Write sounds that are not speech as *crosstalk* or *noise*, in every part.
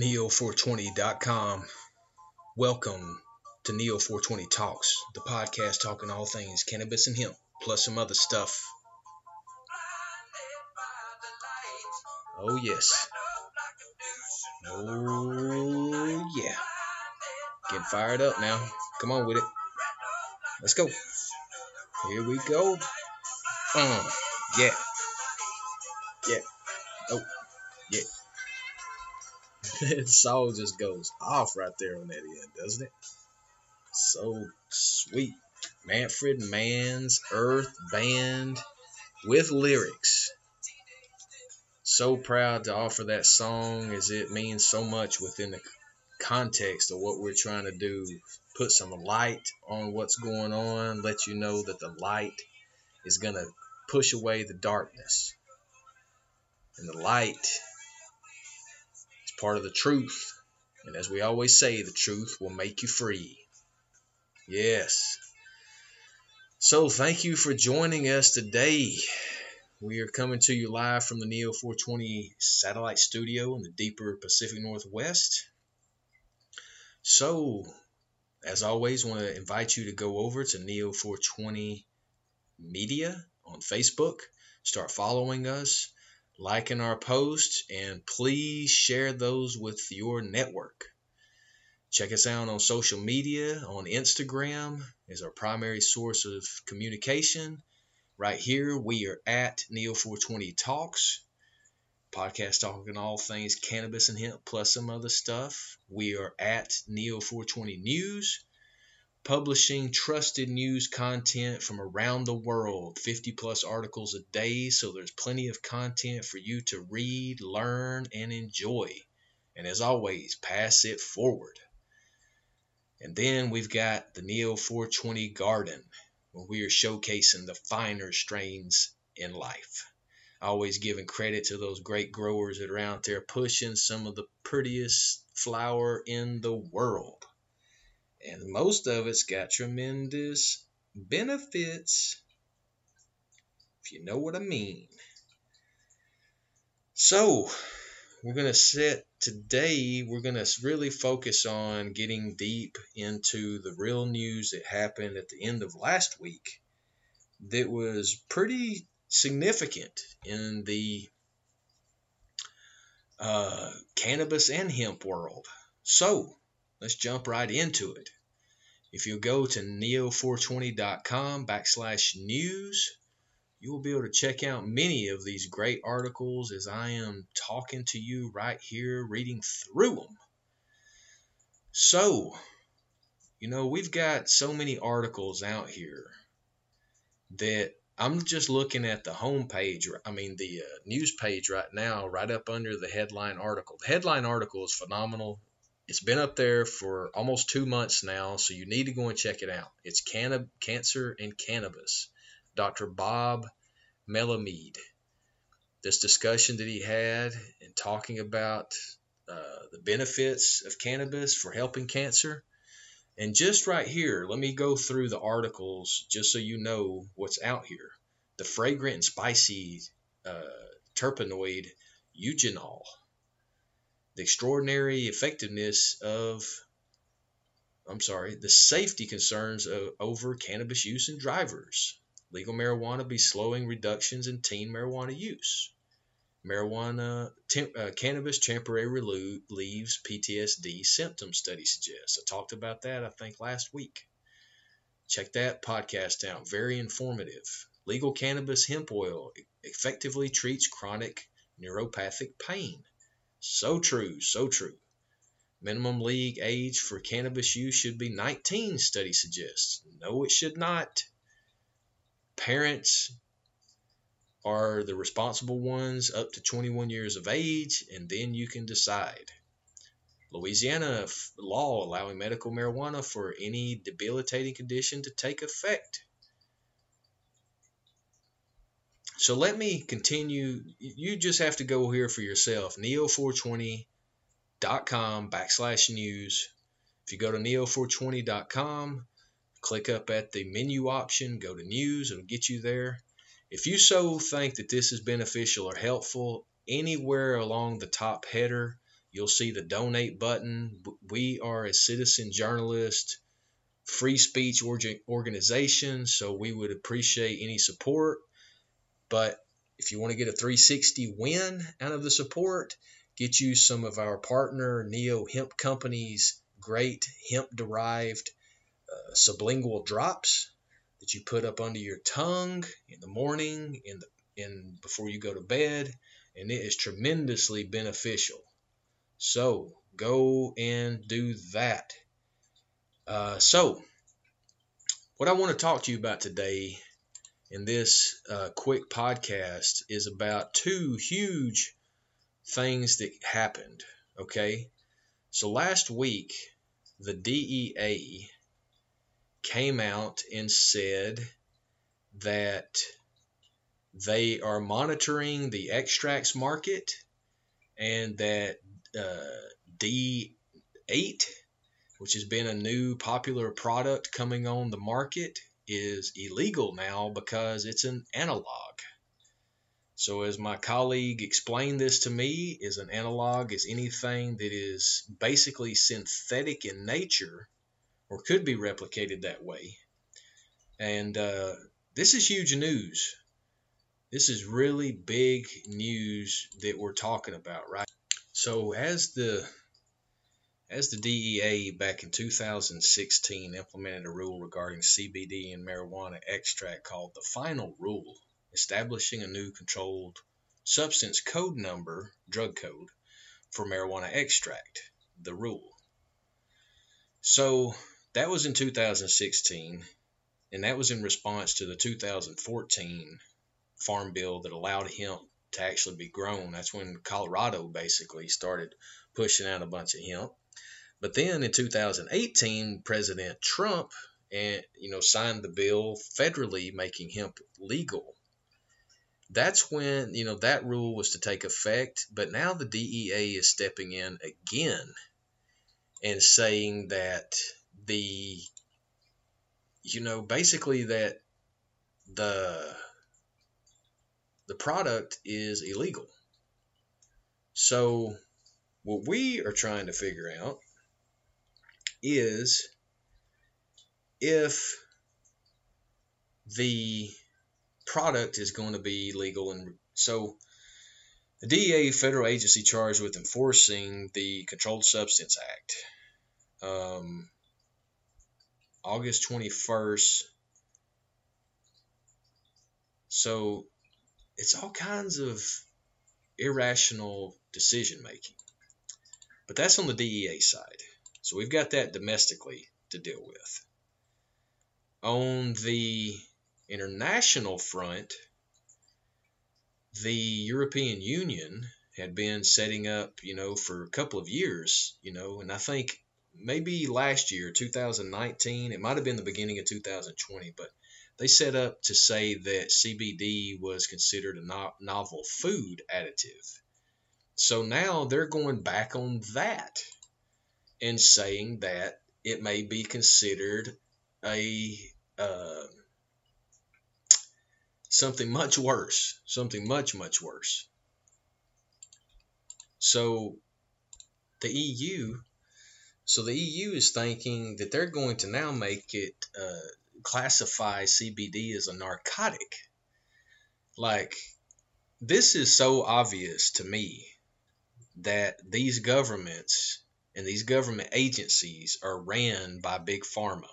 Neo420.com. Welcome to Neo420 Talks, the podcast talking all things cannabis and hemp, plus some other stuff. Oh, yes. Oh, yeah. Get fired up now. Come on with it. Let's go. Here we go. Um, yeah. Yeah. Oh, yeah. *laughs* song just goes off right there on that end, doesn't it? So sweet. Manfred Mann's Earth Band with lyrics. So proud to offer that song as it means so much within the context of what we're trying to do. Put some light on what's going on, let you know that the light is going to push away the darkness. And the light part of the truth. And as we always say, the truth will make you free. Yes. So thank you for joining us today. We are coming to you live from the Neo 420 satellite studio in the deeper Pacific Northwest. So, as always, want to invite you to go over to Neo 420 Media on Facebook. Start following us, liking our posts, and please share those with your network. Check us out on social media. On Instagram is our primary source of communication. Right here, we are at Neo420 Talks, podcast talking all things cannabis and hemp, plus some other stuff. We are at Neo420 News, publishing trusted news content from around the world, 50 plus articles a day. So there's plenty of content for you to read, learn, and enjoy. And as always, pass it forward. And then we've got the Neo 420 Garden, where we are showcasing the finer strains in life. Always giving credit to those great growers that are out there pushing some of the prettiest flower in the world. And most of it's got tremendous benefits, if you know what I mean. So, we're going to set today we're going to really focus on getting deep into the real news that happened at the end of last week that was pretty significant in the uh, cannabis and hemp world so let's jump right into it if you go to neo420.com backslash news you will be able to check out many of these great articles as I am talking to you right here, reading through them. So, you know, we've got so many articles out here that I'm just looking at the homepage, I mean, the uh, news page right now, right up under the headline article. The headline article is phenomenal. It's been up there for almost two months now, so you need to go and check it out. It's Canna- Cancer and Cannabis Dr. Bob Melamede. This discussion that he had and talking about uh, the benefits of cannabis for helping cancer. And just right here, let me go through the articles just so you know what's out here. The fragrant and spicy uh, terpenoid eugenol. The extraordinary effectiveness of I'm sorry, the safety concerns of, over cannabis use in drivers. Legal marijuana be slowing reductions in teen marijuana use. Marijuana, temp, uh, cannabis temporarily leaves PTSD symptom study suggests. I talked about that, I think, last week. Check that podcast out. Very informative. Legal cannabis hemp oil effectively treats chronic neuropathic pain. So true, so true. Minimum league age for cannabis use should be 19, study suggests. No, it should not. Parents are the responsible ones up to 21 years of age, and then you can decide. Louisiana law allowing medical marijuana for any debilitating condition to take effect. So let me continue. You just have to go here for yourself. Neo420.com backslash news. If you go to neo420.com, click up at the menu option, go to news, it'll get you there. If you so think that this is beneficial or helpful, anywhere along the top header, you'll see the donate button. We are a citizen journalist, free speech organization, so we would appreciate any support. But if you want to get a 360 win out of the support, get you some of our partner Neo Hemp Company's great hemp derived uh, sublingual drops that you put up under your tongue in the morning in the in before you go to bed and it is tremendously beneficial. So go and do that. Uh, so what i want to talk to you about today in this uh, quick podcast is about two huge things that happened okay? So last week the dea came out and said that they are monitoring the extracts market and that uh, D8, which has been a new popular product coming on the market, is illegal now because it's an analog. So, as my colleague explained this to me, is an analog is anything that is basically synthetic in nature or could be replicated that way. And uh, this is huge news. This is really big news that we're talking about, right? So as the as the DEA back in 2016 implemented a rule regarding CBD and marijuana extract called the Final Rule, establishing a new controlled substance code number, drug code, for marijuana extract, the rule. So that was in 2016, and that was in response to the 2014 farm bill that allowed hemp to actually be grown. That's when Colorado basically started pushing out a bunch of hemp. But then in 2018, President Trump and you know signed the bill federally making hemp legal. That's when you know that rule was to take effect, but now the DEA is stepping in again and saying that the you know basically that the the product is illegal. So what we are trying to figure out is if the product is going to be legal and so the DEA federal agency charged with enforcing the Controlled Substance Act um, August 21st. So it's all kinds of irrational decision making. But that's on the DEA side. So we've got that domestically to deal with. On the international front, the European Union had been setting up, you know, for a couple of years, you know, and I think maybe last year, 2019, it might have been the beginning of 2020, but they set up to say that CBD was considered a no- novel food additive. So now they're going back on that and saying that it may be considered a uh, something much worse, something much much worse. So the EU so the EU is thinking that they're going to now make it uh, classify CBD as a narcotic. Like, this is so obvious to me that these governments and these government agencies are ran by big pharma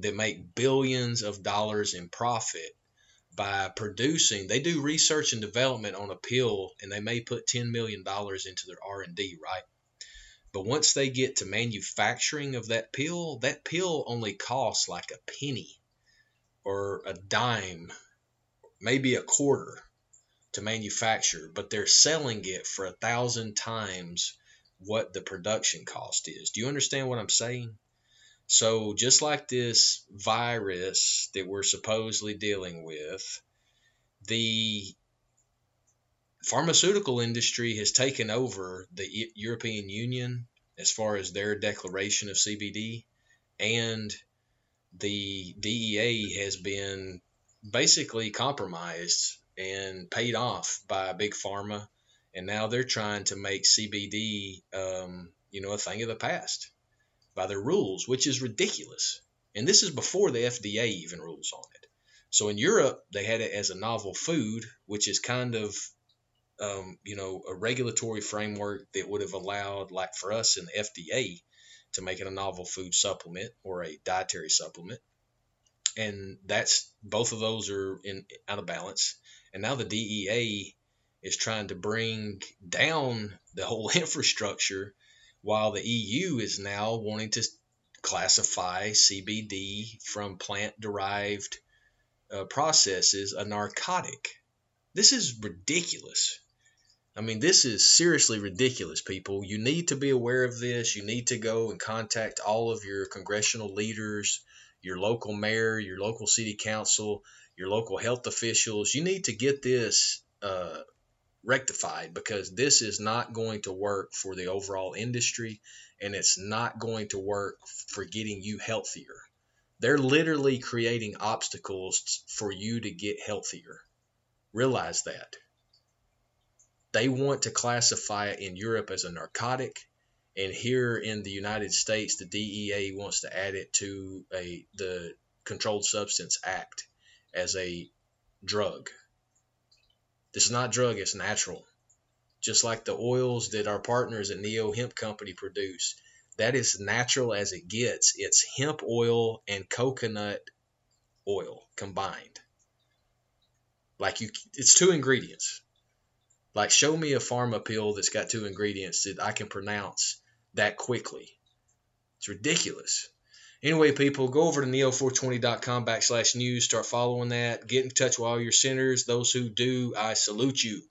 that make billions of dollars in profit by producing they do research and development on a pill and they may put 10 million dollars into their R&D right? But once they get to manufacturing of that pill, that pill only costs like a penny or a dime, maybe a quarter to manufacture, but they're selling it for a thousand times what the production cost is. Do you understand what I'm saying? So, just like this virus that we're supposedly dealing with, the pharmaceutical industry has taken over the European Union as far as their declaration of CBD, and the DEA has been basically compromised and paid off by big pharma and now they're trying to make CBD, um, you know, a thing of the past by their rules, which is ridiculous. And this is before the FDA even rules on it. So in Europe, they had it as a novel food, which is kind of, um, you know, a regulatory framework that would have allowed, like for us in the FDA, to make it a novel food supplement or a dietary supplement. And that's both of those are in out of balance. And now the DEA is trying to bring down the whole *laughs* infrastructure while the EU is now wanting to classify CBD from plant derived uh, processes a narcotic. This is ridiculous. I mean, this is seriously ridiculous, people. You need to be aware of this. You need to go and contact all of your congressional leaders, your local mayor, your local city council, your local health officials. You need to get this uh, rectified because this is not going to work for the overall industry and it's not going to work for getting you healthier. They're literally creating obstacles for you to get healthier. Realize that. They want to classify it in Europe as a narcotic, and here in the United States, the DEA wants to add it to a the Controlled Substance Act as a drug. This is not drug, it's natural. Just like the oils that our partners at Neo Hemp Company produce. That is natural as it gets. It's hemp oil and coconut oil combined. Like you it's two ingredients. Like show me a pharma pill that's got two ingredients that I can pronounce that quickly. It's ridiculous. Anyway, people, go over to neo420.com backslash news. Start following that. Get in touch with all your senators. Those who do, I salute you.